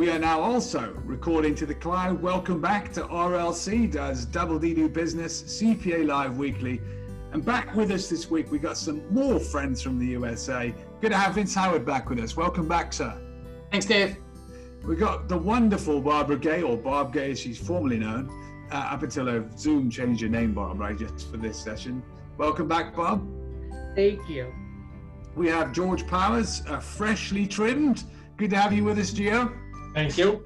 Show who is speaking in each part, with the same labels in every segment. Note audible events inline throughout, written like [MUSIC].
Speaker 1: We are now also recording to the cloud. Welcome back to RLC, does Double D Do Business, CPA Live Weekly. And back with us this week, we got some more friends from the USA. Good to have Vince Howard back with us. Welcome back, sir.
Speaker 2: Thanks, Dave.
Speaker 1: We got the wonderful Barbara Gay, or Barb Gay as she's formerly known, uh, up until her Zoom changed her name, Barbara, just for this session. Welcome back, Bob.
Speaker 3: Thank you.
Speaker 1: We have George Powers, uh, freshly trimmed. Good to have you with us, Gio.
Speaker 4: Thank you.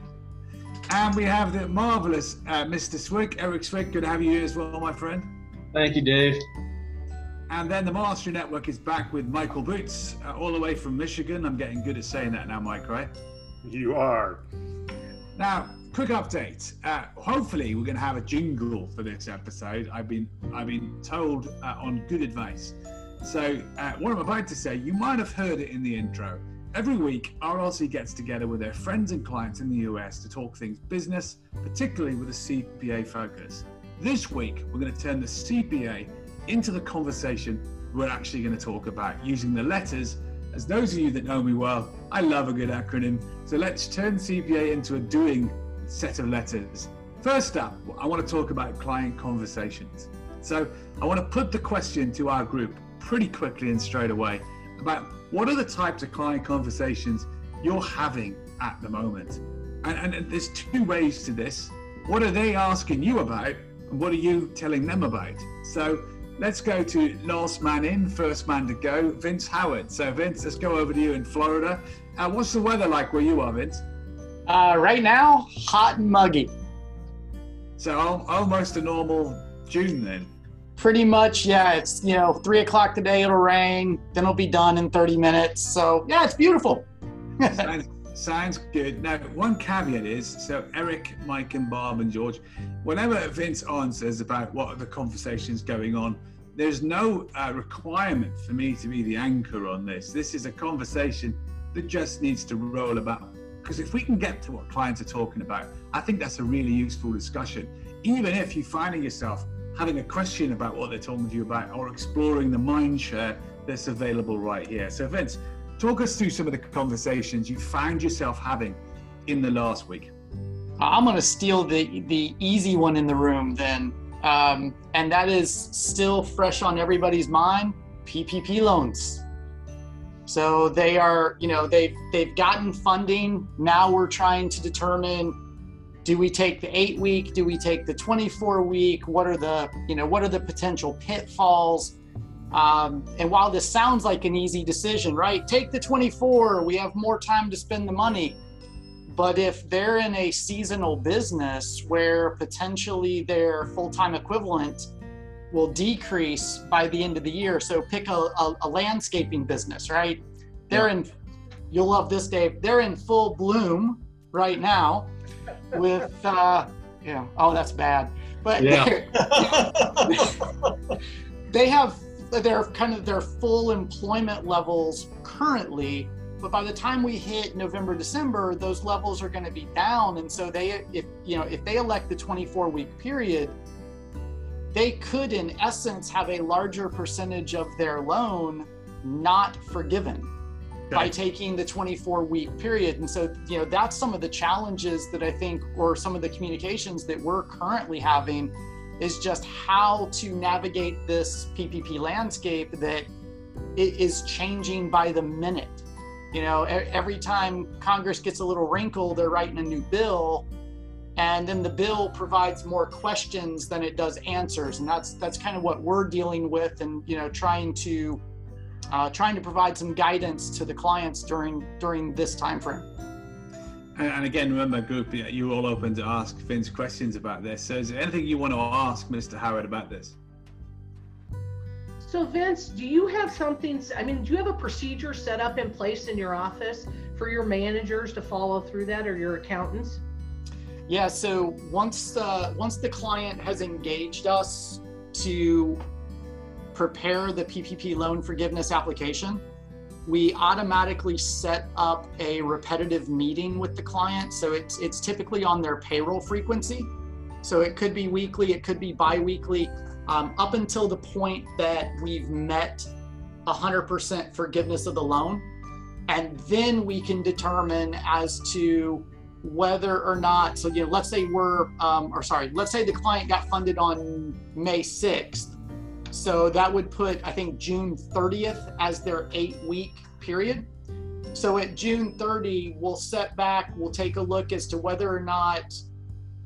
Speaker 1: And we have the marvelous uh, Mr. Swick, Eric Swick. Good to have you here as well, my friend.
Speaker 4: Thank you, Dave.
Speaker 1: And then the Mastery Network is back with Michael Boots, uh, all the way from Michigan. I'm getting good at saying that now, Mike, right?
Speaker 5: You are.
Speaker 1: Now, quick update. Uh, hopefully, we're going to have a jingle for this episode. I've been I've been told uh, on good advice. So, uh, what I'm about to say, you might have heard it in the intro. Every week, RLC gets together with their friends and clients in the US to talk things business, particularly with a CPA focus. This week, we're going to turn the CPA into the conversation we're actually going to talk about using the letters. As those of you that know me well, I love a good acronym. So let's turn CPA into a doing set of letters. First up, I want to talk about client conversations. So I want to put the question to our group pretty quickly and straight away about what are the types of client conversations you're having at the moment? And, and there's two ways to this. What are they asking you about? And what are you telling them about? So let's go to last man in, first man to go, Vince Howard. So, Vince, let's go over to you in Florida. Uh, what's the weather like where you are, Vince?
Speaker 2: Uh, right now, hot and muggy.
Speaker 1: So, almost a normal June then.
Speaker 2: Pretty much, yeah. It's you know three o'clock today. It'll rain. Then it'll be done in thirty minutes. So yeah, it's beautiful.
Speaker 1: sounds, good. Now, one caveat is so Eric, Mike, and Bob and George. Whenever Vince answers about what the conversations going on, there's no uh, requirement for me to be the anchor on this. This is a conversation that just needs to roll about. Because if we can get to what clients are talking about, I think that's a really useful discussion. Even if you're finding yourself having a question about what they're talking to you about or exploring the mind share that's available right here. So, Vince, talk us through some of the conversations you found yourself having in the last week.
Speaker 2: I'm going to steal the the easy one in the room then, um, and that is still fresh on everybody's mind: PPP loans. So they are, you know, they've they've gotten funding. Now we're trying to determine do we take the eight week? Do we take the 24 week? What are the you know what are the potential pitfalls? Um, and while this sounds like an easy decision right take the 24 we have more time to spend the money. But if they're in a seasonal business where potentially their full-time equivalent will decrease by the end of the year so pick a, a, a landscaping business right? They're yeah. in you'll love this dave. They're in full bloom right now with uh you know, oh that's bad. But yeah. [LAUGHS] they have their kind of their full employment levels currently but by the time we hit november december those levels are going to be down. And so they if you know if they elect the 24 week period they could in essence have a larger percentage of their loan not forgiven okay. by taking the 24 week period. And so, you know, that's some of the challenges that I think, or some of the communications that we're currently having is just how to navigate this PPP landscape that is changing by the minute. You know, every time Congress gets a little wrinkle, they're writing a new bill, and then the bill provides more questions than it does answers, and that's that's kind of what we're dealing with, and you know, trying to uh, trying to provide some guidance to the clients during during this time frame.
Speaker 1: And again, remember, group, you're all open to ask Vince questions about this. So, is there anything you want to ask Mr. Howard about this?
Speaker 3: So, Vince, do you have something? I mean, do you have a procedure set up in place in your office for your managers to follow through that, or your accountants?
Speaker 2: Yeah. So once the once the client has engaged us to prepare the PPP loan forgiveness application, we automatically set up a repetitive meeting with the client. So it's, it's typically on their payroll frequency. So it could be weekly, it could be biweekly, um, up until the point that we've met 100% forgiveness of the loan. And then we can determine as to whether or not, so, you know, let's say we're, um, or sorry, let's say the client got funded on May 6th. So that would put, I think, June 30th as their eight week period. So at June 30, we'll set back, we'll take a look as to whether or not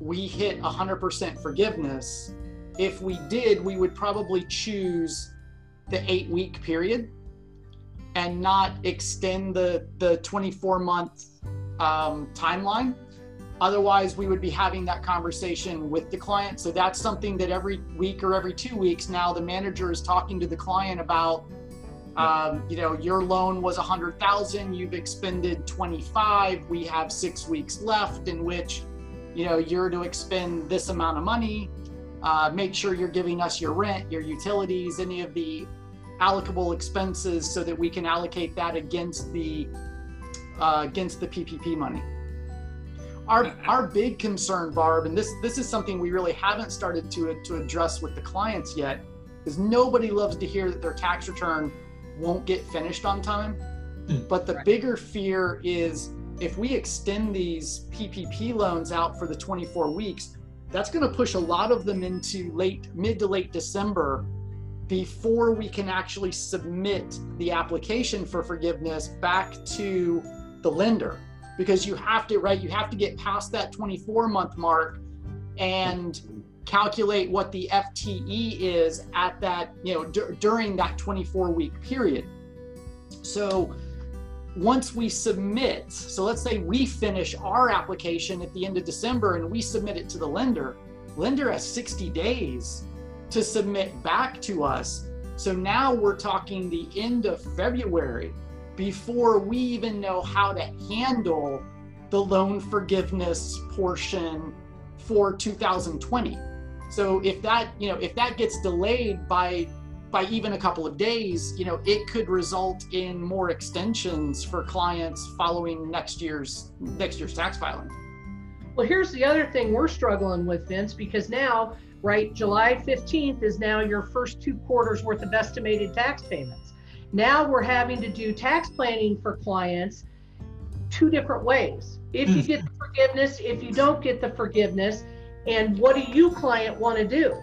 Speaker 2: we hit 100% forgiveness. If we did, we would probably choose the eight week period and not extend the, the 24 month um, timeline. Otherwise, we would be having that conversation with the client. So that's something that every week or every two weeks now the manager is talking to the client about. Um, you know, your loan was a 100,000, you've expended 25, we have six weeks left in which, you know, you're to expend this amount of money. Uh, make sure you're giving us your rent, your utilities, any of the allocable expenses so that we can allocate that against the uh, against the PPP money. Our, [LAUGHS] our big concern, Barb, and this this is something we really haven't started to to address with the clients yet, is nobody loves to hear that their tax return won't get finished on time. Hmm. But the
Speaker 3: Right.
Speaker 2: bigger fear is if we extend these PPP loans out for the 24 weeks, that's going to push a lot of them into late mid to late December before we can actually submit the application for forgiveness back to the lender because you have to right you have to get past that 24 month mark and calculate what the FTE is at that you know dur- during that 24 week period. So once we submit so let's say we finish our application at the end of December and we submit it to the lender lender has 60 days to submit back to us. So now we're talking the end of February before we even know how to handle the loan forgiveness portion for 2020. So if that, you know, if that gets delayed by by even a couple of days, you know, it could result in more extensions for clients following next year's next year's tax filing.
Speaker 3: Well, here's the other thing we're struggling with, Vince, because now, right, July 15th is now your first two quarters worth of estimated tax payments. Now we're having to do tax planning for clients two different ways. If you get the forgiveness, if you don't get the forgiveness, and what do you, client, want to do?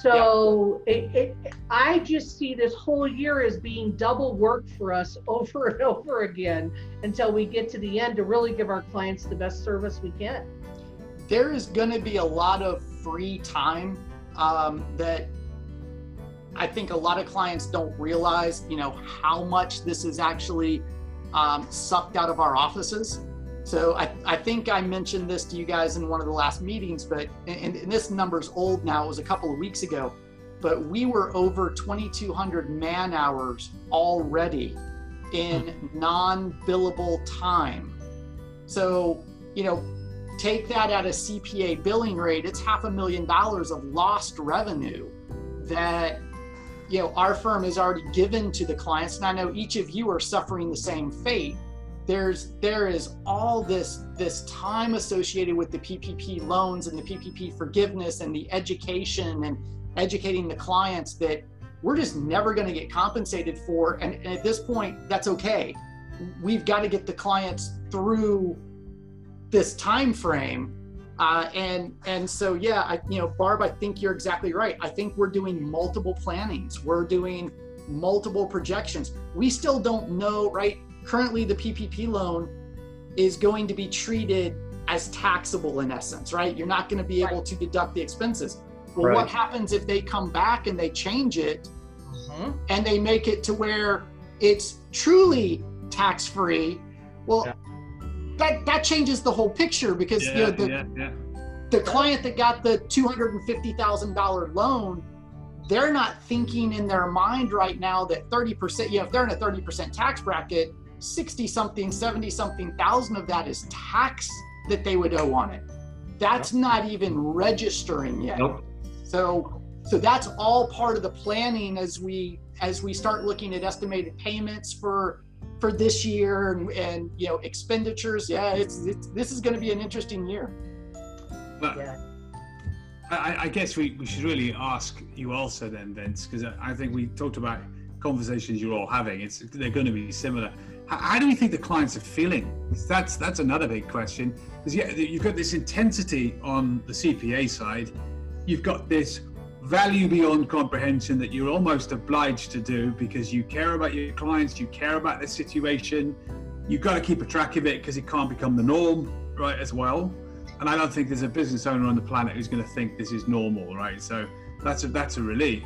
Speaker 3: So it, it, I just see this whole year as being double work for us [LAUGHS] over and over again until we get to the end to really give our clients the best service we can.
Speaker 2: there is going to be a lot of free time um, that I think a lot of clients don't realize, you know, how much this is actually um, sucked out of our offices. So I, I think I mentioned this to you guys in one of the last meetings, but and, and this number's old now. It was a couple of weeks ago, but we were over 2,200 man hours already in non-billable time. So you know, take that at a CPA billing rate, it's half a million dollars of lost revenue that you know our firm is already given to the clients and I know each of you are suffering the same fate. There's there is all this this time associated with the PPP loans and the PPP forgiveness and the education and educating the clients that we're just never going to get compensated for and, and at this point that's okay. We've got to get the clients through this time frame uh, and and so yeah I, you know barb i think you're exactly right. I think we're doing multiple plannings. We're doing multiple projections. We still don't know right? Currently the ppp loan is going to be treated as taxable in essence right? You're not going to be able to deduct the expenses. Well
Speaker 4: Right.
Speaker 2: what happens if they come back and they change it and they make it to where it's truly tax free well
Speaker 4: Yeah.
Speaker 2: That that changes the whole picture because you know, the,
Speaker 1: yeah, yeah.
Speaker 2: the client that got the $250,000 loan, they're not thinking in their mind right now that 30%, you know, if they're in a 30% tax bracket, 60 something, 70 something thousand of that is tax that they would owe on it. That's not even registering yet.
Speaker 4: Nope.
Speaker 2: So so that's all part of the planning as we as we start looking at estimated payments for for this year and, and you know expenditures. Yeah, it's, it's this is going to be an interesting year.
Speaker 1: But
Speaker 3: Yeah.
Speaker 1: I, I guess we, we should really ask you also then, Vince, because I I think we talked about conversations you're all having. It's they're going to be similar. how, how do you think the clients are feeling? That's that's another big question because yeah, you've got this intensity on the CPA side, you've got this value beyond comprehension that you're almost obliged to do because you care about your clients, you care about the situation, you've got to keep a track of it because it can't become the norm, right? As well, and I don't think there's a business owner on the planet who's going to think this is normal, right? So that's a that's a relief.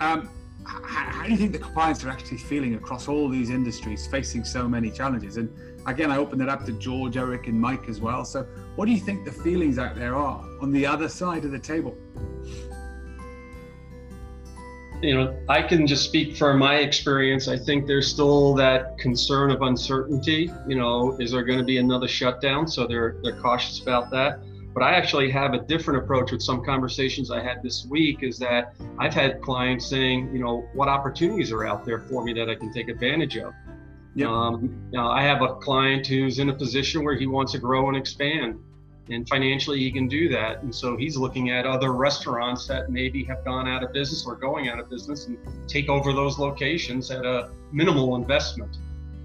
Speaker 1: Um, how, how do you think the clients are actually feeling across all these industries facing so many challenges? And again, I open it up to George, Eric, and Mike as well. So, what do you think the feelings out there are on the other side of the table?
Speaker 4: You know, I can just speak from my experience. I think there's still that concern of uncertainty. You know, is there going to be another shutdown? So they're they're cautious about that. But I actually have a different approach with some conversations I had this week. Is that I've had clients saying, you know, what opportunities are out there for me that I can take advantage of. Yep. Um, know, I have a client who's in a position where he wants to grow and expand, and financially he can do that. And so he's looking at other restaurants that maybe have gone out of business or going out of business and take over those locations at a minimal investment.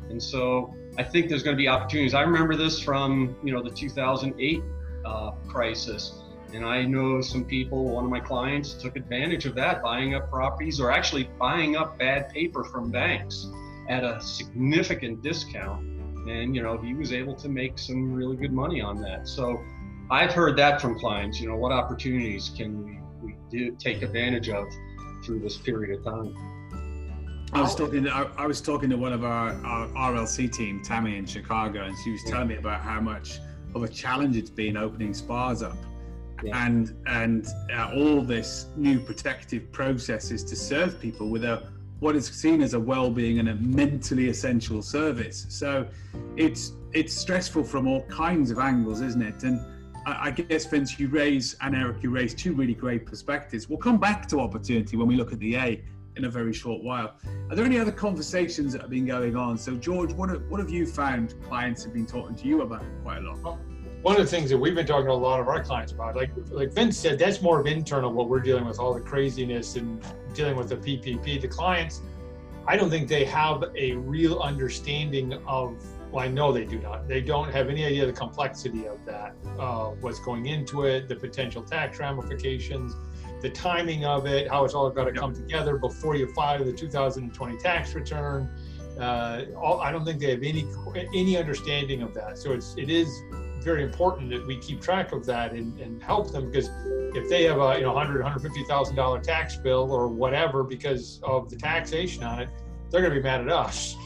Speaker 4: And so I think there's going to be opportunities. I remember this from you know the 2008 uh, crisis. And I know some people, one of my clients took advantage of that, buying up properties or actually buying up bad paper from banks at a significant discount. And, you know, he was able to make some really good money on that. So I've heard that from clients, you know, what opportunities can we, we do take advantage of through this period of time?
Speaker 1: I was talking. To, I, I, was talking to one of our, our, RLC team, Tammy in Chicago, and she was telling me about how much of a challenge it's been opening spas up, yeah. and and uh, all this new protective processes to serve people with a what is seen as a well-being and a mentally essential service. So it's it's stressful from all kinds of angles, isn't it? And I, guess Vince, you raise and Eric, you raise two really great perspectives. We'll come back to opportunity when we look at the A in a very short while. Are there any other conversations that have been going on? So, George, what have, what have you found clients have been talking to you about quite a lot?
Speaker 5: one of the things that we've been talking to a lot of our clients about, like like Vince said, that's more of internal what we're dealing with, all the craziness and dealing with the PPP. The clients, I don't think they have a real understanding of. Well, I know they do not. They don't have any idea of the complexity of that, uh, what's going into it, the potential tax ramifications, the timing of it, how it's all got to yep. come together before you file the 2020 tax return. Uh, all, I don't think they have any any understanding of that. So it's it is very important that we keep track of that and, and help them because if they have a you know 100 150000 dollar tax bill or whatever because of the taxation on it they're going to be mad at us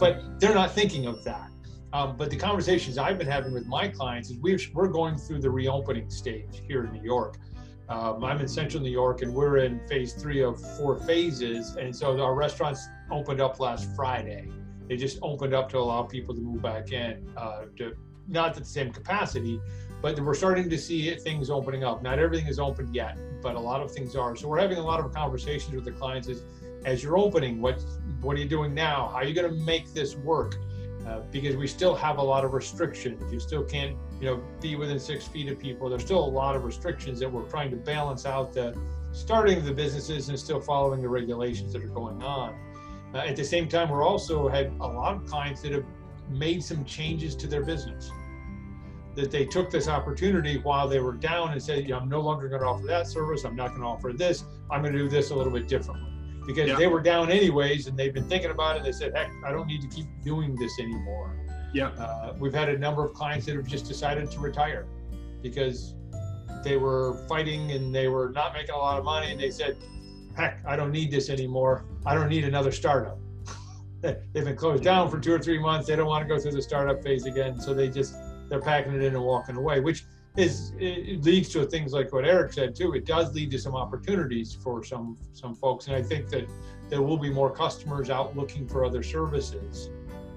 Speaker 5: but they're not thinking of that um, but the conversations i've been having with my clients is we we're going through the reopening stage here in new york um, i'm in central new york and we're in phase three of four phases and so our restaurants opened up last friday they just opened up to allow people to move back in uh, to not at the same capacity, but we're starting to see things opening up. Not everything is open yet, but a lot of things are. So we're having a lot of conversations with the clients as, as you're opening, what, what are you doing now? How are you going to make this work? Uh, because we still have a lot of restrictions. You still can't, you know, be within six feet of people. There's still a lot of restrictions that we're trying to balance out the starting of the businesses and still following the regulations that are going on. Uh, at the same time, we're also had a lot of clients that have made some changes to their business. That they took this opportunity while they were down and said, I'm no longer going to offer that service. I'm not going to offer this. I'm going to do this a little bit differently. Because yeah. they were down anyways and they've been thinking about it. They said, heck, I don't need to keep doing this anymore.
Speaker 1: Yeah.
Speaker 5: Uh, we've had a number of clients that have just decided to retire because they were fighting and they were not making a lot of money. And they said, heck, I don't need this anymore. I don't need another startup [LAUGHS] they've been closed down for two or three months. They don't want to go through the startup phase again, so they just they're packing it in and walking away, which is it leads to things like what Eric said too. It does lead to some opportunities for some some folks, and I think that there will be more customers out looking for other services.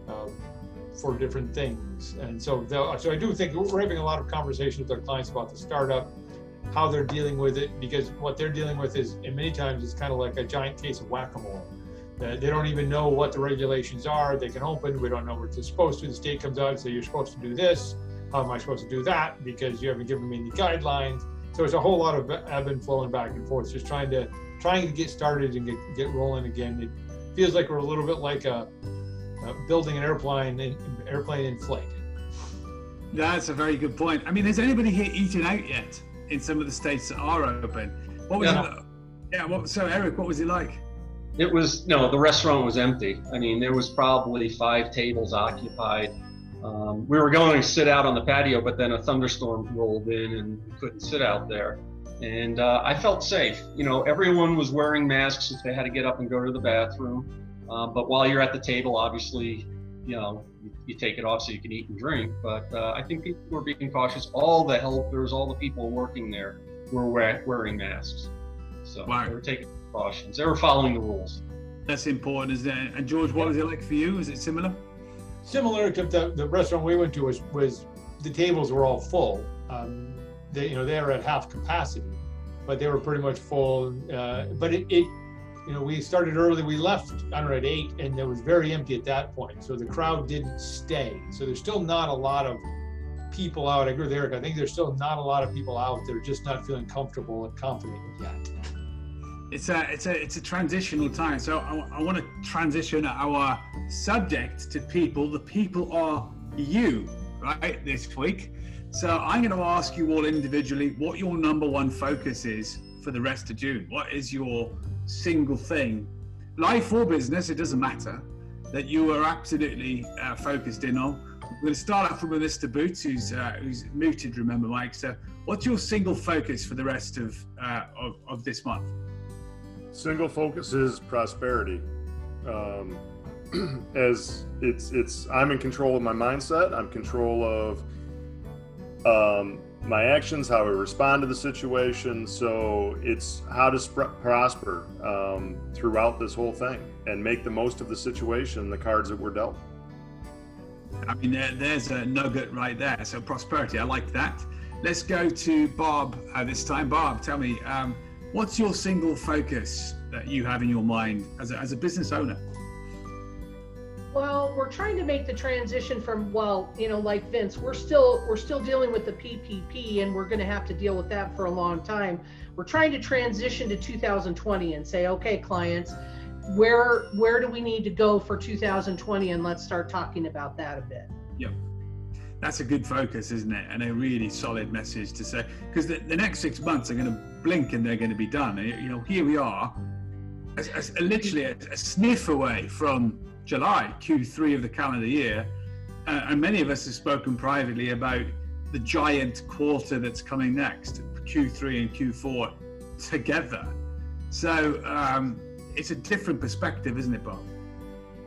Speaker 5: Um, for different things, and so so I do think we're having a lot of conversations with our clients about the startup, how they're dealing with it, because what they're dealing with is, and many times, it's kind of like a giant case of whack-a-mole they don't even know what the regulations are. They can open. We don't know what they're supposed to. The state comes out and says, you're supposed to do this. How am I supposed to do that? Because you haven't given me any guidelines. So it's a whole lot of ebb and flowing back and forth, just trying to trying to get started and get, get rolling again. It feels like we're a little bit like a uh, building an airplane in, airplane in flight.
Speaker 1: That's a very good point. I mean, has anybody here eaten out yet in some of the states that are open? What was
Speaker 4: Yeah.
Speaker 1: it? Yeah. What, so, Eric, what was it like?
Speaker 4: It was no, the restaurant was empty. I mean, there was probably five tables occupied. Um, we were going to sit out on the patio, but then a thunderstorm rolled in and we couldn't sit out there. And uh, I felt safe. You know, everyone was wearing masks if they had to get up and go to the bathroom. Uh, but while you're at the table, obviously, you know, you, you take it off so you can eat and drink. But uh, I think people were being cautious. All the helpers, all the people working there were we- wearing masks. So
Speaker 1: Wow.
Speaker 4: they were taking precautions. They were following the rules.
Speaker 1: That's important, isn't it? And George, what was it like for you? Is it similar?
Speaker 5: Similar to the, the restaurant we went to was was the tables were all full. Um, they you know they were at half capacity, but they were pretty much full. Uh, but it, it you know we started early. We left I don't know at eight, and it was very empty at that point. So the crowd didn't stay. So there's still not a lot of people out. I agree with Eric. I think there's still not a lot of people out there just not feeling comfortable and confident yet.
Speaker 1: It's a it's a it's a transitional time. So I, I want to transition our subject to people. The people are you, right? This week. So I'm going to ask you all individually what your number one focus is for the rest of June. What is your single thing, life or business? It doesn't matter. That you are absolutely uh, focused in on. We're going to start off with Mr. Boots, who's uh, who's muted. Remember, Mike. So, what's your single focus for the rest of uh, of, of this month?
Speaker 6: Single focus is prosperity. Um, [CLEARS THROAT] as it's it's I'm in control of my mindset. I'm control of um, my actions, how I respond to the situation. So it's how to sp- prosper um, throughout this whole thing and make the most of the situation, the cards that were dealt.
Speaker 1: I mean, there, there's a nugget right there. So prosperity, I like that. Let's go to Bob uh, this time. Bob, tell me, um, what's your single focus that you have in your mind as a, as a business owner?
Speaker 3: Well, we're trying to make the transition from well, you know, like Vince, we're still we're still dealing with the PPP, and we're going to have to deal with that for a long time. We're trying to transition to 2020 and say, okay, clients, where where do we need to go for 2020, and let's start talking about that a bit. Yep.
Speaker 1: That's a good focus, isn't it? And a really solid message to say, because the, the next six months are going to blink and they're going to be done. You know, here we are, as, as, literally a, a sniff away from July, Q3 of the calendar year. Uh, and many of us have spoken privately about the giant quarter that's coming next, Q3 and Q4 together. So um, it's a different perspective, isn't it, Bob?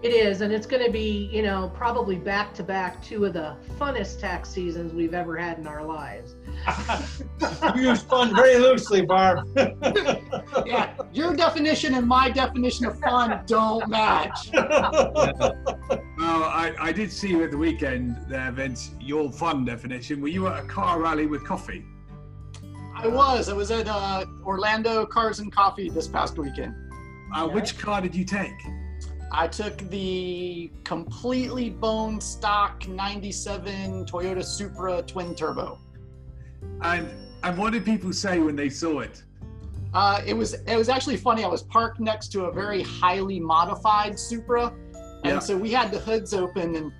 Speaker 3: It is, and it's going to be, you know, probably back to back two of the funnest tax seasons we've ever had in our lives. [LAUGHS]
Speaker 5: you use fun very loosely, Barb.
Speaker 2: Yeah, your definition and my definition of fun don't match.
Speaker 1: Well, I, I did see you at the weekend there, Vince, your fun definition. Were you at a car rally with coffee?
Speaker 2: I was. I was at uh, Orlando Cars and Coffee this past weekend.
Speaker 1: Uh, Which car did you take?
Speaker 2: I took the completely bone stock 97 Toyota Supra twin turbo.
Speaker 1: And and what did people say when they saw it?
Speaker 2: Uh, it was it was actually funny. I was parked next to a very highly modified Supra, and
Speaker 1: Yeah.
Speaker 2: so we had the hoods open, and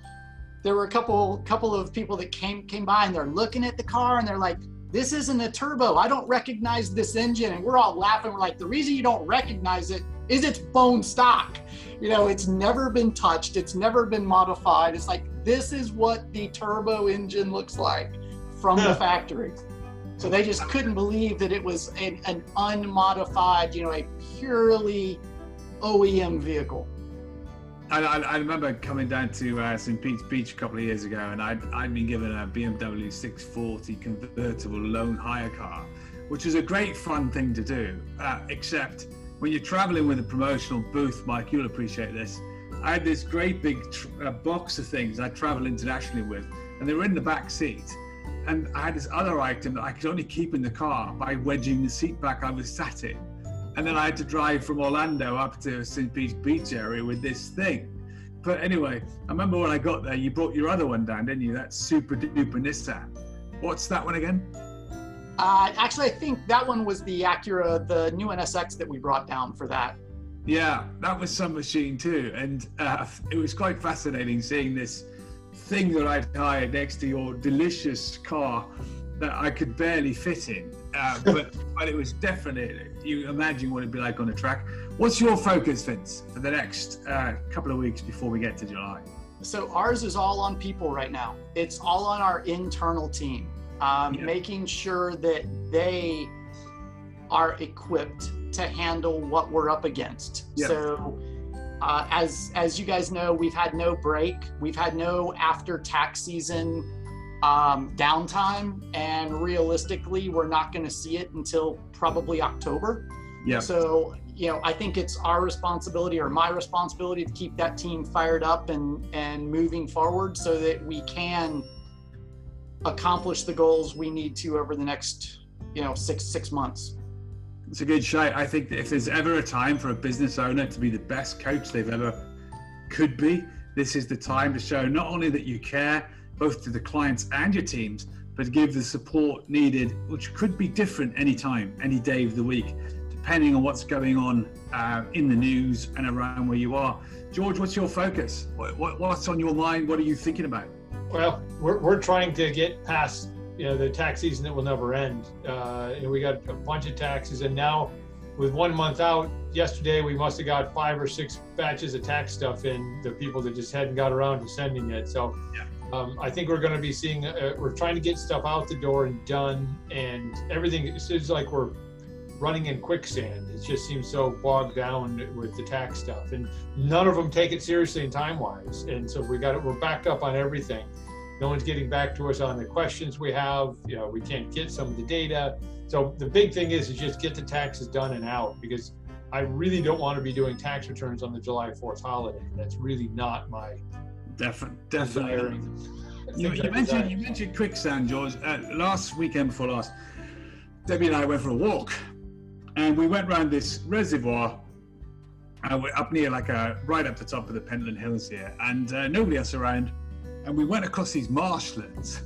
Speaker 2: there were a couple couple of people that came came by, and they're looking at the car, and they're like, "This isn't a turbo. I don't recognize this engine." And we're all laughing. We're like, "The reason you don't recognize it is it's bone stock. You know, it's never been touched. It's never been modified. It's like this is what the turbo engine looks like from the factory." So they just couldn't believe that it was an, an unmodified, you know, a purely OEM vehicle.
Speaker 1: I, I, I remember coming down to uh, St. Pete's Beach a couple of years ago, and I'd, I'd been given a BMW 640 convertible loan hire car, which was a great fun thing to do. Uh, except when you're traveling with a promotional booth, Mike, you'll appreciate this. I had this great big uh, box of things I travel internationally with, and they were in the back seat. And I had this other item that I could only keep in the car by wedging the seat back I was sat in. And then I had to drive from Orlando up to St. Pete's Beach area with this thing. But anyway, I remember when I got there, you brought your other one down, didn't you? That super duper Nissan. What's that one again?
Speaker 2: Uh, actually, I think that one was the Acura, the new NSX that we brought down for that.
Speaker 1: Yeah, that was some machine too, and uh, it was quite fascinating seeing this thing that I'd hired next to your delicious car that I could barely fit in. Uh, [LAUGHS] but but it was definitely you imagine what it'd be like on a track. What's your focus, Vince, for the next uh, couple of weeks before we get to July?
Speaker 2: So ours is all on people right now. It's all on our internal team, um,
Speaker 1: Yeah.
Speaker 2: making sure that they are equipped to handle what we're up against.
Speaker 1: Yeah.
Speaker 2: So, uh, as as you guys know, we've had no break. We've had no after tax season um, downtime, and realistically, we're not going to see it until probably October.
Speaker 1: Yeah.
Speaker 2: So, you know, I think it's our responsibility or my responsibility to keep that team fired up and and moving forward so that we can accomplish the goals we need to over the next, you know, six six months.
Speaker 1: It's a good shout. I think if there's ever a time for a business owner to be the best coach they've ever could be, this is the time to show not only that you care, both to the clients and your teams, but give the support needed, which could be different anytime, any day of the week, depending on what's going on uh, in the news and around where you are. George, what's your focus? What, what, what's on your mind? What are you thinking about?
Speaker 5: Well, we're, we're trying to get past you know the tax season that will never end. Uh, and we got a bunch of taxes, and now with one month out, yesterday we must have got five or six batches of tax stuff in. The people that just hadn't got around to sending it. So
Speaker 1: Yeah.
Speaker 5: um, I think we're going to be seeing. Uh, we're trying to get stuff out the door and done, and everything. It seems like we're running in quicksand. It just seems so bogged down with the tax stuff, and none of them take it seriously in time wise. And so we got it. We're backed up on everything. No one's getting back to us on the questions we have. You know, we can't get some of the data. So the big thing is, is just get the taxes done and out because I really don't want to be doing tax returns on the July 4th holiday. That's really not my
Speaker 1: Definitely, definitely. You, you mentioned you mentioned quicksand, George. Uh, last weekend before last, Debbie and I went for a walk, and we went round this reservoir. Uh, we're up near like a right up the top of the Pentland Hills here, and uh, nobody else around. And we went across these marshlands,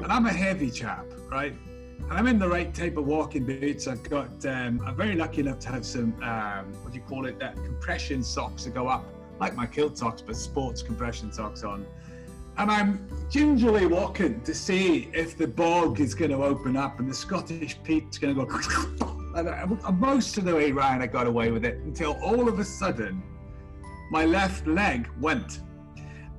Speaker 1: and I'm a heavy chap, right? And I'm in the right type of walking boots. I've got, um, I'm very lucky enough to have some, um, what do you call it, that compression socks that go up, like my kilt socks, but sports compression socks on and I'm gingerly walking to see if the bog is going to open up and the Scottish peat's going to go. [LAUGHS] And most of the way round, I got away with it until all of a sudden, my left leg went,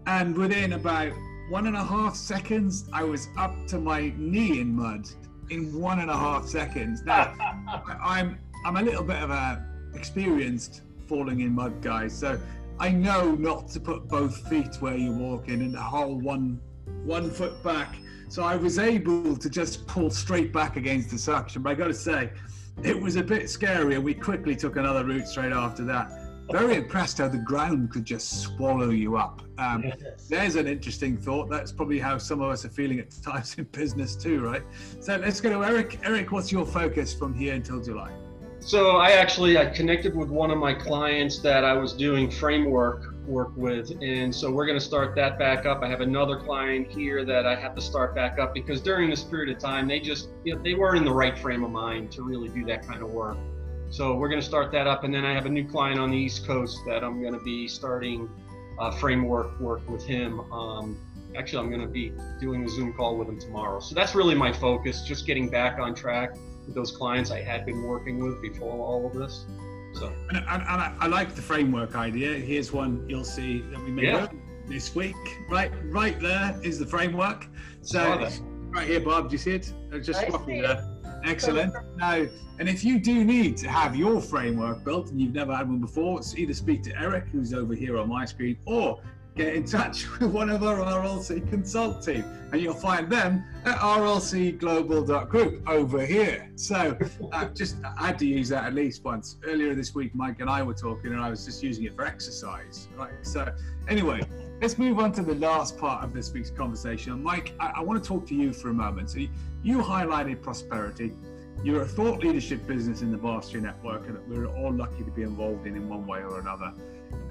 Speaker 1: and within about one and a half seconds, I was up to my knee in mud in one and a half seconds. Now, [LAUGHS] I'm I'm a little bit of a experienced falling in mud guy, so I know not to put both feet where you're walking and hold one one foot back. So I was able to just pull straight back against the suction. But I got to say, it was a bit scary, and we quickly took another route straight after that. Very impressed how the ground could just swallow you up. Um, there's an interesting thought. That's probably how some of us are feeling at [LAUGHS] times in business too, right? So let's go to Eric. Eric, what's your focus from here until July?
Speaker 4: So I actually I connected with one of my clients that I was doing framework work with, and so we're going to start that back up. I have another client here that I have to start back up because during this period of time they just you know, they weren't in the right frame of mind to really do that kind of work. So we're going to start that up, and then I have a new client on the East Coast that I'm going to be starting uh, framework work with him. Um, actually, I'm going to be doing a Zoom call with him tomorrow. So that's really my focus, just getting back on track with those clients I had been working with before all of this. So
Speaker 1: And, and, and I, I like the framework idea. Here's one you'll see that we made
Speaker 4: Yeah.
Speaker 1: this week. Right, right there is the framework. So right here, Bob. Do you see it? Just
Speaker 3: I see
Speaker 1: there. Excellent. Now, and if you do need to have your framework built and you've never had one before, either speak to Eric, who's over here on my screen, or get in touch [LAUGHS] with one of our RLC consult team, and you'll find them at rlcglobal.group over here. So, uh, just I had to use that at least once. Earlier this week, Mike and I were talking, and I was just using it for exercise. Right. So, anyway, let's move on to the last part of this week's conversation. Mike, I, I want to talk to you for a moment. So, you, you highlighted prosperity. You're a thought leadership business in the Mastery Network, and we're all lucky to be involved in in one way or another.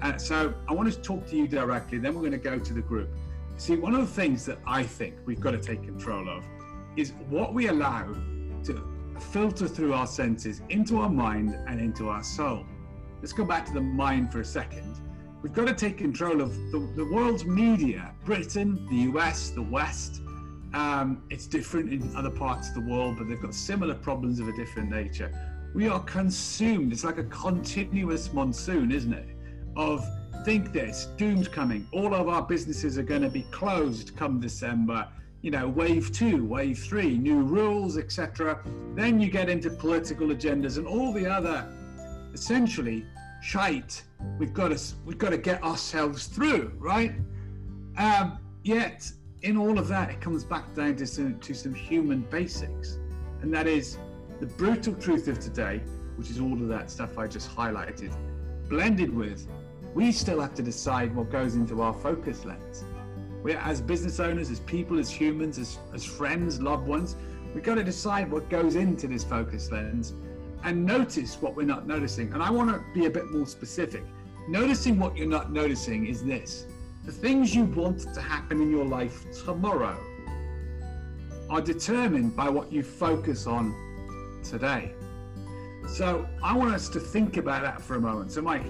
Speaker 1: And so, I want to talk to you directly. Then we're going to go to the group. See, one of the things that I think we've got to take control of is what we allow to filter through our senses into our mind and into our soul. let's go back to the mind for a second. We've got to take control of the, the world's media, Britain, the US, the West. Um, it's different in other parts of the world, but they've got similar problems of a different nature. We are consumed. It's like a continuous monsoon, isn't it? Of think this, doom's coming. All of our businesses are going to be closed come December. You know, wave two, wave three, new rules, etc. Then you get into political agendas and all the other, essentially, shite. We've got to we've got to get ourselves through, right? Um, yet, in all of that, it comes back down to some to some human basics, and that is the brutal truth of today, which is all of that stuff I just highlighted, blended with we still have to decide what goes into our focus lens. We, as business owners, as people, as humans, as, as friends, loved ones, we've got to decide what goes into this focus lens and notice what we're not noticing. And I want to be a bit more specific. Noticing what you're not noticing is this the things you want to happen in your life tomorrow are determined by what you focus on today. So I want us to think about that for a moment. So, Mike,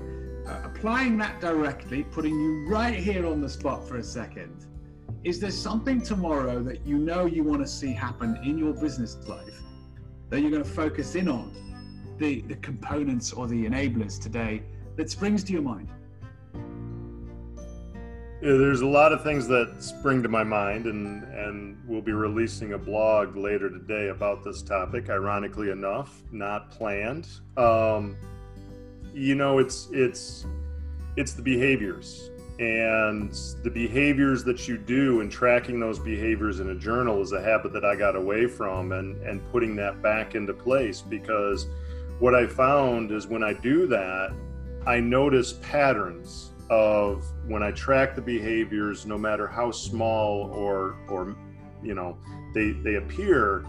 Speaker 1: uh, applying that directly, putting you right here on the spot for a second, is there something tomorrow that you know you want to see happen in your business life that you're going to focus in on? The, the components or the enablers today that springs to your mind?
Speaker 6: Yeah, there's a lot of things that spring to my mind, and and we'll be releasing a blog later today about this topic. Ironically enough, not planned. Um, you know it's it's it's the behaviors and the behaviors that you do and tracking those behaviors in a journal is a habit that I got away from and and putting that back into place because what I found is when I do that I notice patterns of when I track the behaviors no matter how small or or you know they they appear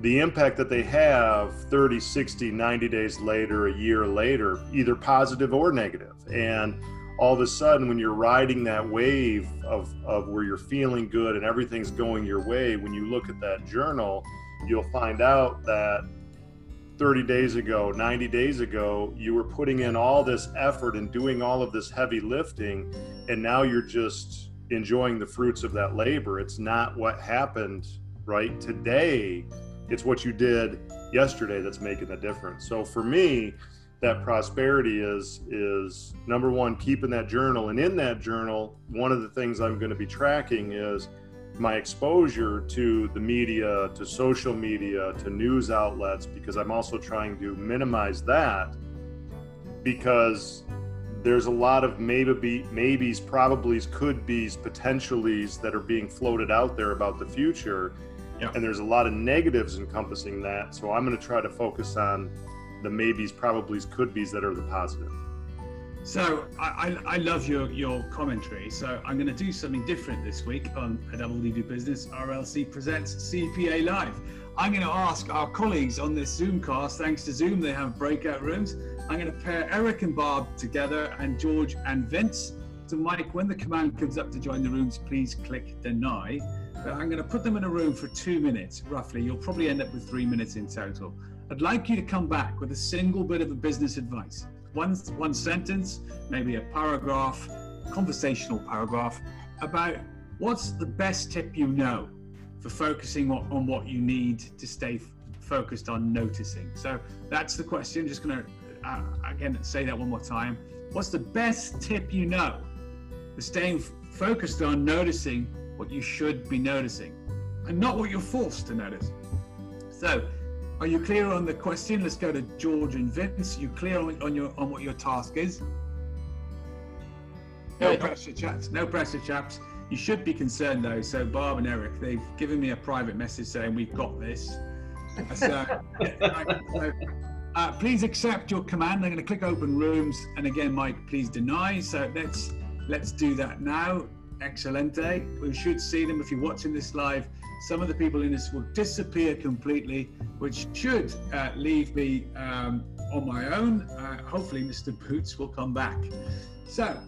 Speaker 6: the impact that they have 30, 60, 90 days later, a year later, either positive or negative. And all of a sudden, when you're riding that wave of, of where you're feeling good and everything's going your way, when you look at that journal, you'll find out that 30 days ago, 90 days ago, you were putting in all this effort and doing all of this heavy lifting, and now you're just enjoying the fruits of that labor. It's not what happened right today it's what you did yesterday that's making the difference. So for me, that prosperity is is number one keeping that journal and in that journal one of the things i'm going to be tracking is my exposure to the media to social media to news outlets because i'm also trying to minimize that because there's a lot of maybe maybes probablys could be's potentiallys that are being floated out there about the future yeah. And there's a lot of negatives encompassing that. So I'm going to try to focus on the maybes, probablys, could be's that are the positive.
Speaker 1: So I, I, I, love your, your commentary. So I'm going to do something different this week on a Double D Business RLC Presents CPA Live. I'm going to ask our colleagues on this Zoom cast, thanks to Zoom, they have breakout rooms. I'm going to pair Eric and Barb together and George and Vince. So Mike, when the command comes up to join the rooms, please click deny. But I'm going to put them in a room for two minutes, roughly. You'll probably end up with three minutes in total. I'd like you to come back with a single bit of a business advice. One, one sentence, maybe a paragraph, conversational paragraph about what's the best tip you know for focusing on what you need to stay focused on noticing. So that's the question. Just going to, uh, again, say that one more time. What's the best tip you know for staying focused on noticing what you should be noticing and not what you're forced to notice. So, are you clear on the question? Let's go to George and Vince. Are you clear on, on your on what your task is? No pressure, chaps. No pressure, chaps. You should be concerned though. So, Barb and Eric, they've given me a private message saying we've got this. So, [LAUGHS] so uh, please accept your command. I'm going to click open rooms, and again, Mike, please deny. So let's let's do that now. Excelente. We should see them if you're watching this live. Some of the people in this will disappear completely, which should uh, leave me um, on my own. Uh, hopefully, Mr. Boots will come back. So,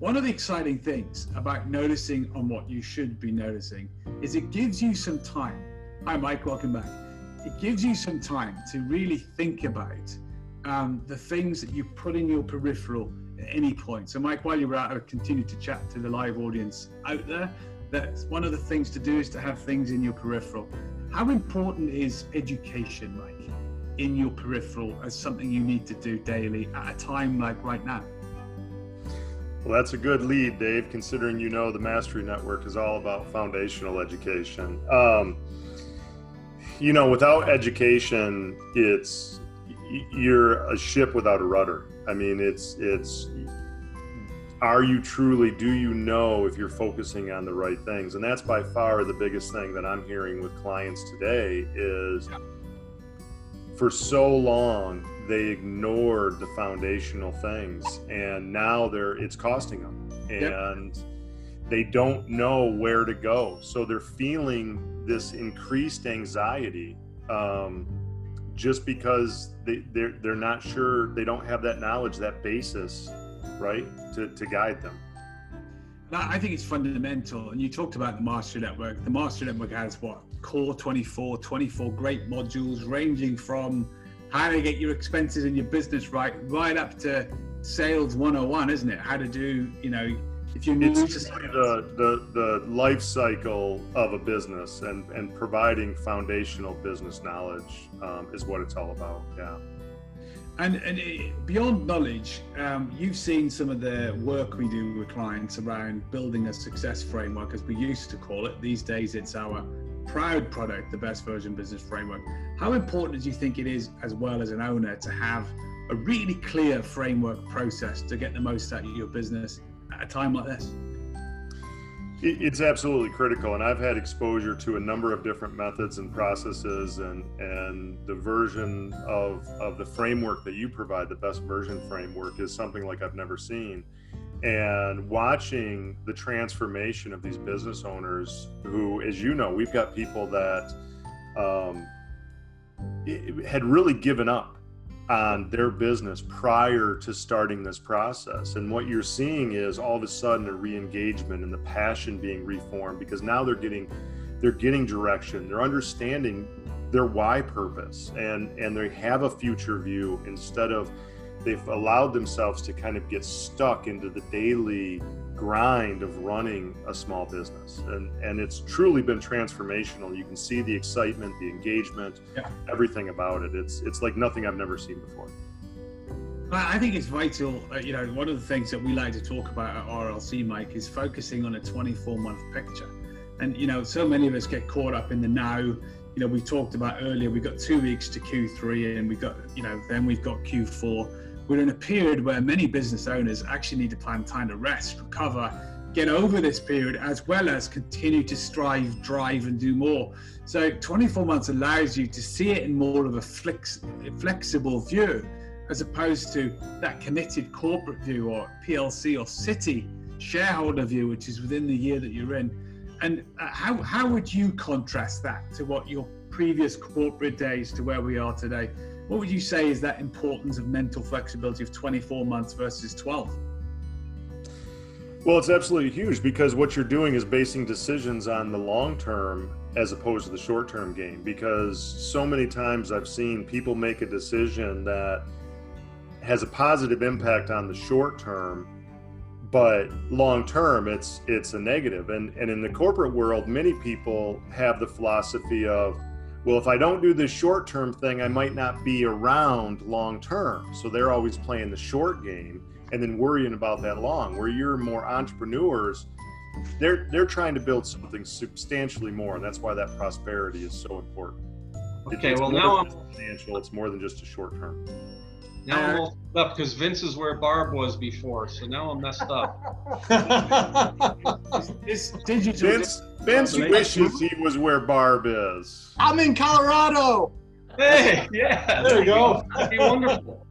Speaker 1: one of the exciting things about noticing on what you should be noticing is it gives you some time. Hi, Mike, welcome back. It gives you some time to really think about um, the things that you put in your peripheral at any point. So, Mike, while you're out, I'll continue to chat to the live audience out there. That's one of the things to do is to have things in your peripheral. How important is education, Mike, in your peripheral as something you need to do daily at a time like right now?
Speaker 6: Well, that's a good lead, Dave, considering you know the Mastery Network is all about foundational education. Um, you know, without education, it's you're a ship without a rudder. I mean, it's it's are you truly do you know if you're focusing on the right things? And that's by far the biggest thing that I'm hearing with clients today is for so long they ignored the foundational things and now they're it's costing them and yep. they don't know where to go so they're feeling this increased anxiety um, just because they, they're, they're not sure they don't have that knowledge that basis right to, to guide them
Speaker 1: I think it's fundamental. And you talked about the Mastery Network. The Mastery Network has what? Core 24, 24 great modules ranging from how to get your expenses and your business right, right up to sales 101, isn't it? How to do, you know, if you need
Speaker 6: to the, the the life cycle of a business and and providing foundational business knowledge um, is what it's all about. Yeah.
Speaker 1: And, and beyond knowledge, um, you've seen some of the work we do with clients around building a success framework, as we used to call it. These days, it's our proud product, the best version business framework. How important do you think it is, as well as an owner, to have a really clear framework process to get the most out of your business at a time like this?
Speaker 6: It's absolutely critical, and I've had exposure to a number of different methods and processes, and and the version of of the framework that you provide, the best version framework, is something like I've never seen. And watching the transformation of these business owners who as you know we've got people that um, had really given up on their business prior to starting this process. And what you're seeing is all of a sudden a re-engagement and the passion being reformed because now they're getting they're getting direction. They're understanding their why purpose and and they have a future view instead of they've allowed themselves to kind of get stuck into the daily grind of running a small business and and it's truly been transformational you can see the excitement the engagement yeah. everything about it it's it's like nothing i've never seen before
Speaker 1: I think it's vital. Uh, you know, one of the things that we like to talk about at RLC, Mike, is focusing on a 24 month picture. And, you know, so many of us get caught up in the now. You know, we talked about earlier, we've got two weeks to Q3 and we've got, you know, then we've got Q4 we're in a period where many business owners actually need to plan time to rest, recover, get over this period, as well as continue to strive, drive, and do more. So 24 months allows you to see it in more of a flex, flexible view, as opposed to that committed corporate view or PLC or city shareholder view, which is within the year that you're in. And uh, how, how would you contrast that to what your previous corporate days to where we are today? What would you say is that importance of mental flexibility of 24 months versus 12?
Speaker 6: Well, it's absolutely huge because what you're doing is basing decisions on the long term as opposed to the short term game. Because so many times I've seen people make a decision that has a positive impact on the short term, but long term it's it's a negative. And and in the corporate world, many people have the philosophy of well, if I don't do this short term thing, I might not be around long term. So they're always playing the short game and then worrying about that long. Where you're more entrepreneurs, they're they're trying to build something substantially more, and that's why that prosperity is so important.
Speaker 4: Okay, it's well now I'm
Speaker 6: substantial. It's more than just a short term.
Speaker 4: Now I'm all up because Vince is where Barb was before, so now I'm messed up. [LAUGHS] [LAUGHS]
Speaker 6: this, digital. Vince, Vince wishes he was where Barb is.
Speaker 2: I'm in Colorado.
Speaker 4: Hey, yeah,
Speaker 5: there you go.
Speaker 4: That'd be wonderful.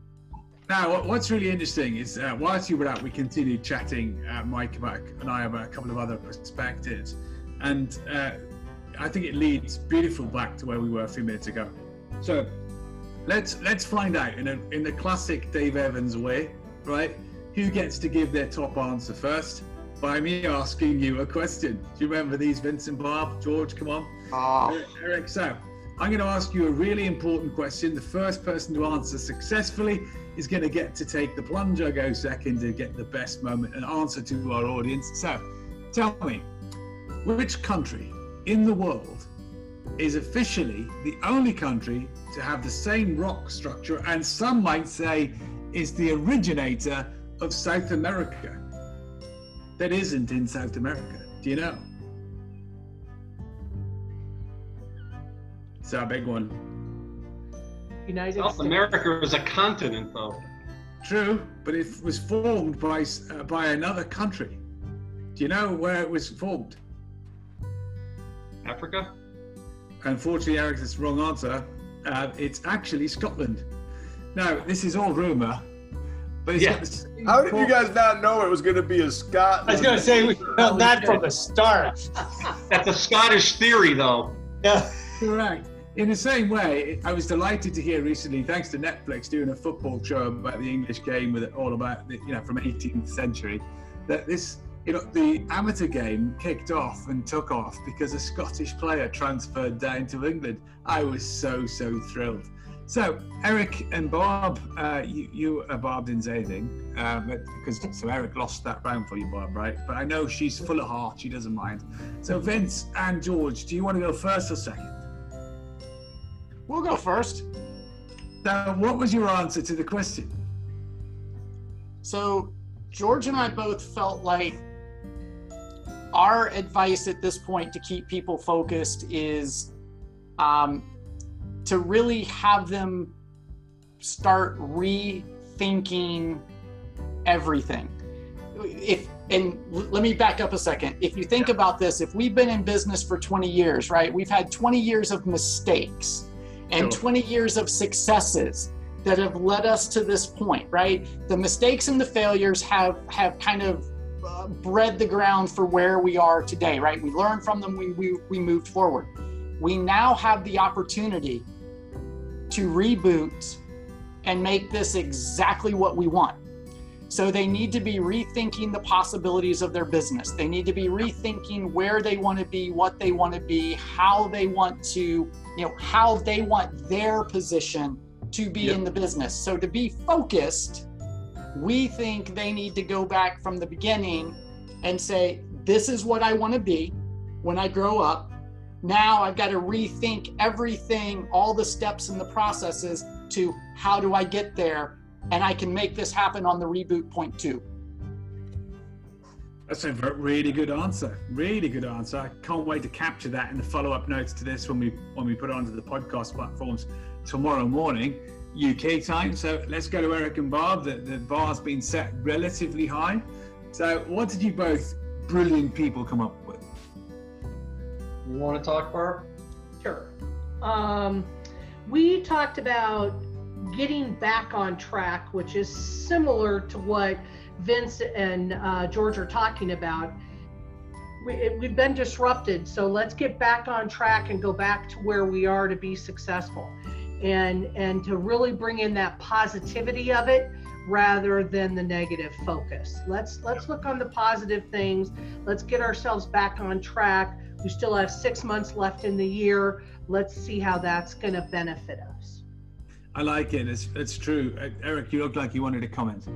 Speaker 1: Now, what's really interesting is uh, whilst you were out, we continued chatting, uh, Mike about, and I about a couple of other perspectives, and uh, I think it leads beautiful back to where we were a few minutes ago. So let's let's find out in a, in the classic Dave Evans way, right? Who gets to give their top answer first? By me asking you a question. Do you remember these, Vincent, Barb, George? Come on,
Speaker 2: uh,
Speaker 1: Eric. So, I'm going to ask you a really important question. The first person to answer successfully is going to get to take the plunge. I go second to get the best moment and answer to our audience. So, tell me, which country in the world is officially the only country to have the same rock structure and some might say is the originator of South America that isn't in South America? Do you know? It's a big one.
Speaker 3: United
Speaker 4: South
Speaker 3: States.
Speaker 4: America is a continent, though.
Speaker 1: True, but it was formed by uh, by another country. Do you know where it was formed?
Speaker 4: Africa?
Speaker 1: Unfortunately, Eric, that's the wrong answer. Uh, it's actually Scotland. Now, this is all rumor, but it's
Speaker 4: Yeah.
Speaker 1: got the same
Speaker 6: How did you guys not know it was going to be a Scotland?
Speaker 5: I was gonna say we [LAUGHS] felt that from the start. [LAUGHS]
Speaker 4: That's a Scottish theory, though.
Speaker 5: Yeah.
Speaker 1: Correct. In the same way, I was delighted to hear recently, thanks to Netflix doing a football show about the English game with it all about, the, you know, from 18th century, that this, you know, the amateur game kicked off and took off because a Scottish player transferred down to England. I was so, so thrilled. So, Eric and Bob, uh, you, you, uh, Bob say uh, because so Eric lost that round for you, Bob, right? But I know she's full of heart; she doesn't mind. So, Vince and George, do you want to go first or second?
Speaker 2: We'll go first.
Speaker 1: Now, what was your answer to the question?
Speaker 2: So George and I both felt like our advice at this point to keep people focused is um, to really have them start rethinking everything. If and let me back up a second. If you think about this, if we've been in business for 20 years, right? We've had 20 years of mistakes and
Speaker 1: Sure.
Speaker 2: 20 years of successes that have led us to this point, right? The mistakes and the failures have have kind of uh, bred the ground for where we are today, right? We learned from them, we, we we moved forward. We now have the opportunity to reboot and make this exactly what we want. So they need to be rethinking the possibilities of their business. They need to be rethinking where they want to be, what they want to be, how they want to, you know, how they want their position to be
Speaker 1: Yep.
Speaker 2: in the business. So to be focused, we think they need to go back from the beginning and say, this is what I want to be when I grow up. Now I've got to rethink everything, all the steps and the processes to how do I get there? And I can make this happen on the reboot point two.
Speaker 1: That's a really good answer. Really good answer. I can't wait to capture that in the follow-up notes to this when we when we put it onto the podcast platforms tomorrow morning, UK time. So let's go to Eric and Bob. The, the bar's been set relatively high. So what did you both brilliant people come up with?
Speaker 4: You want to talk, Barb?
Speaker 3: Sure. Um, we talked about getting back on track, which is similar to what Vince and uh, George are talking about. We, it, we've been disrupted, so let's get back on track and go back to where we are to be successful, and and to really bring in that positivity of it rather than the negative focus. Let's let's look on the positive things. Let's get ourselves back on track. We still have six months left in the year. Let's see how that's going to benefit us.
Speaker 1: I like it. It's, it's true. Uh, Eric, you look like you wanted to comment.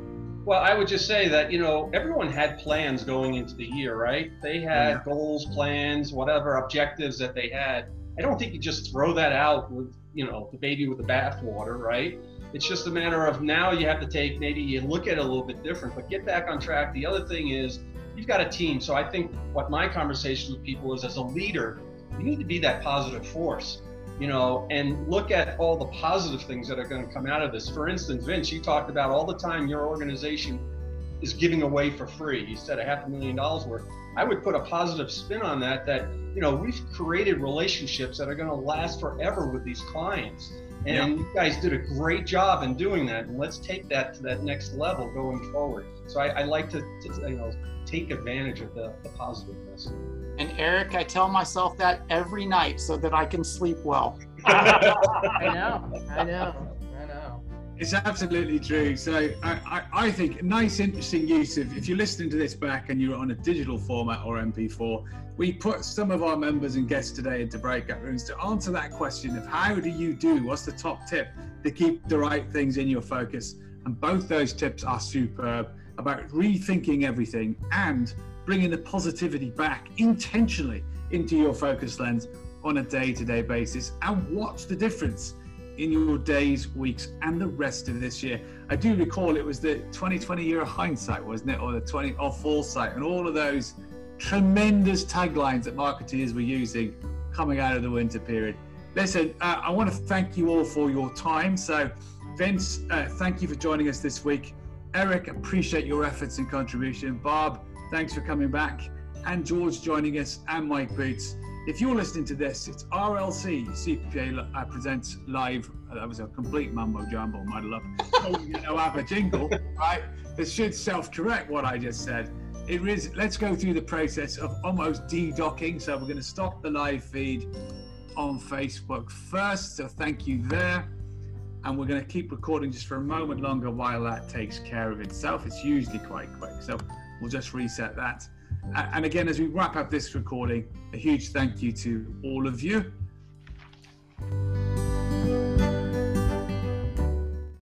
Speaker 4: Well, I would just say that, you know, everyone had plans going into the year, right? They had
Speaker 1: Yeah.
Speaker 4: goals, plans, whatever objectives that they had. I don't think you just throw that out with, you know, the baby with the bathwater, right? It's just a matter of now you have to take, maybe you look at it a little bit different, but get back on track. The other thing is you've got a team. So I think what my conversation with people is as a leader, you need to be that positive force you know, and look at all the positive things that are going to come out of this. For instance, Vince, you talked about all the time your organization is giving away for free. You said a half a million dollars worth. I would put a positive spin on that, that, you know, we've created relationships that are going to last forever with these clients. And you guys did a great job in doing that. And let's take that to that next level going forward. So I, I like to, to, you know, take advantage of the, the positiveness.
Speaker 2: And Eric, I tell myself that every night so that I can sleep well. [LAUGHS]
Speaker 3: I know, I know.
Speaker 1: It's absolutely true. So I, I, I think nice, interesting use of if you're listening to this back and you're on a digital format or MP4, we put some of our members and guests today into breakout rooms to answer that question of how do you do? What's the top tip to keep the right things in your focus? And both those tips are superb about rethinking everything and bringing the positivity back intentionally into your focus lens on a day-to-day basis and watch the difference in your days, weeks, and the rest of this year. I do recall it was the 2020 year of hindsight, wasn't it? Or the 20 or foresight, and all of those tremendous taglines that marketeers were using coming out of the winter period. Listen, uh, I want to thank you all for your time. So, Vince, uh, thank you for joining us this week. Eric, appreciate your efforts and contribution. Bob, thanks for coming back. And George joining us, and Mike Boots. If you're listening to this, it's RLC CPA presents live. That was a complete mumbo jumbo, muddle up. oh, you know, have a jingle, right? This should self-correct what I just said. It is. Let's go through the process of almost de-docking. So we're going to stop the live feed on Facebook first. So thank you there. And we're going to keep recording just for a moment longer while that takes care of itself. It's usually quite quick. So we'll just reset that. And again, as we wrap up this recording, a huge thank you to all of you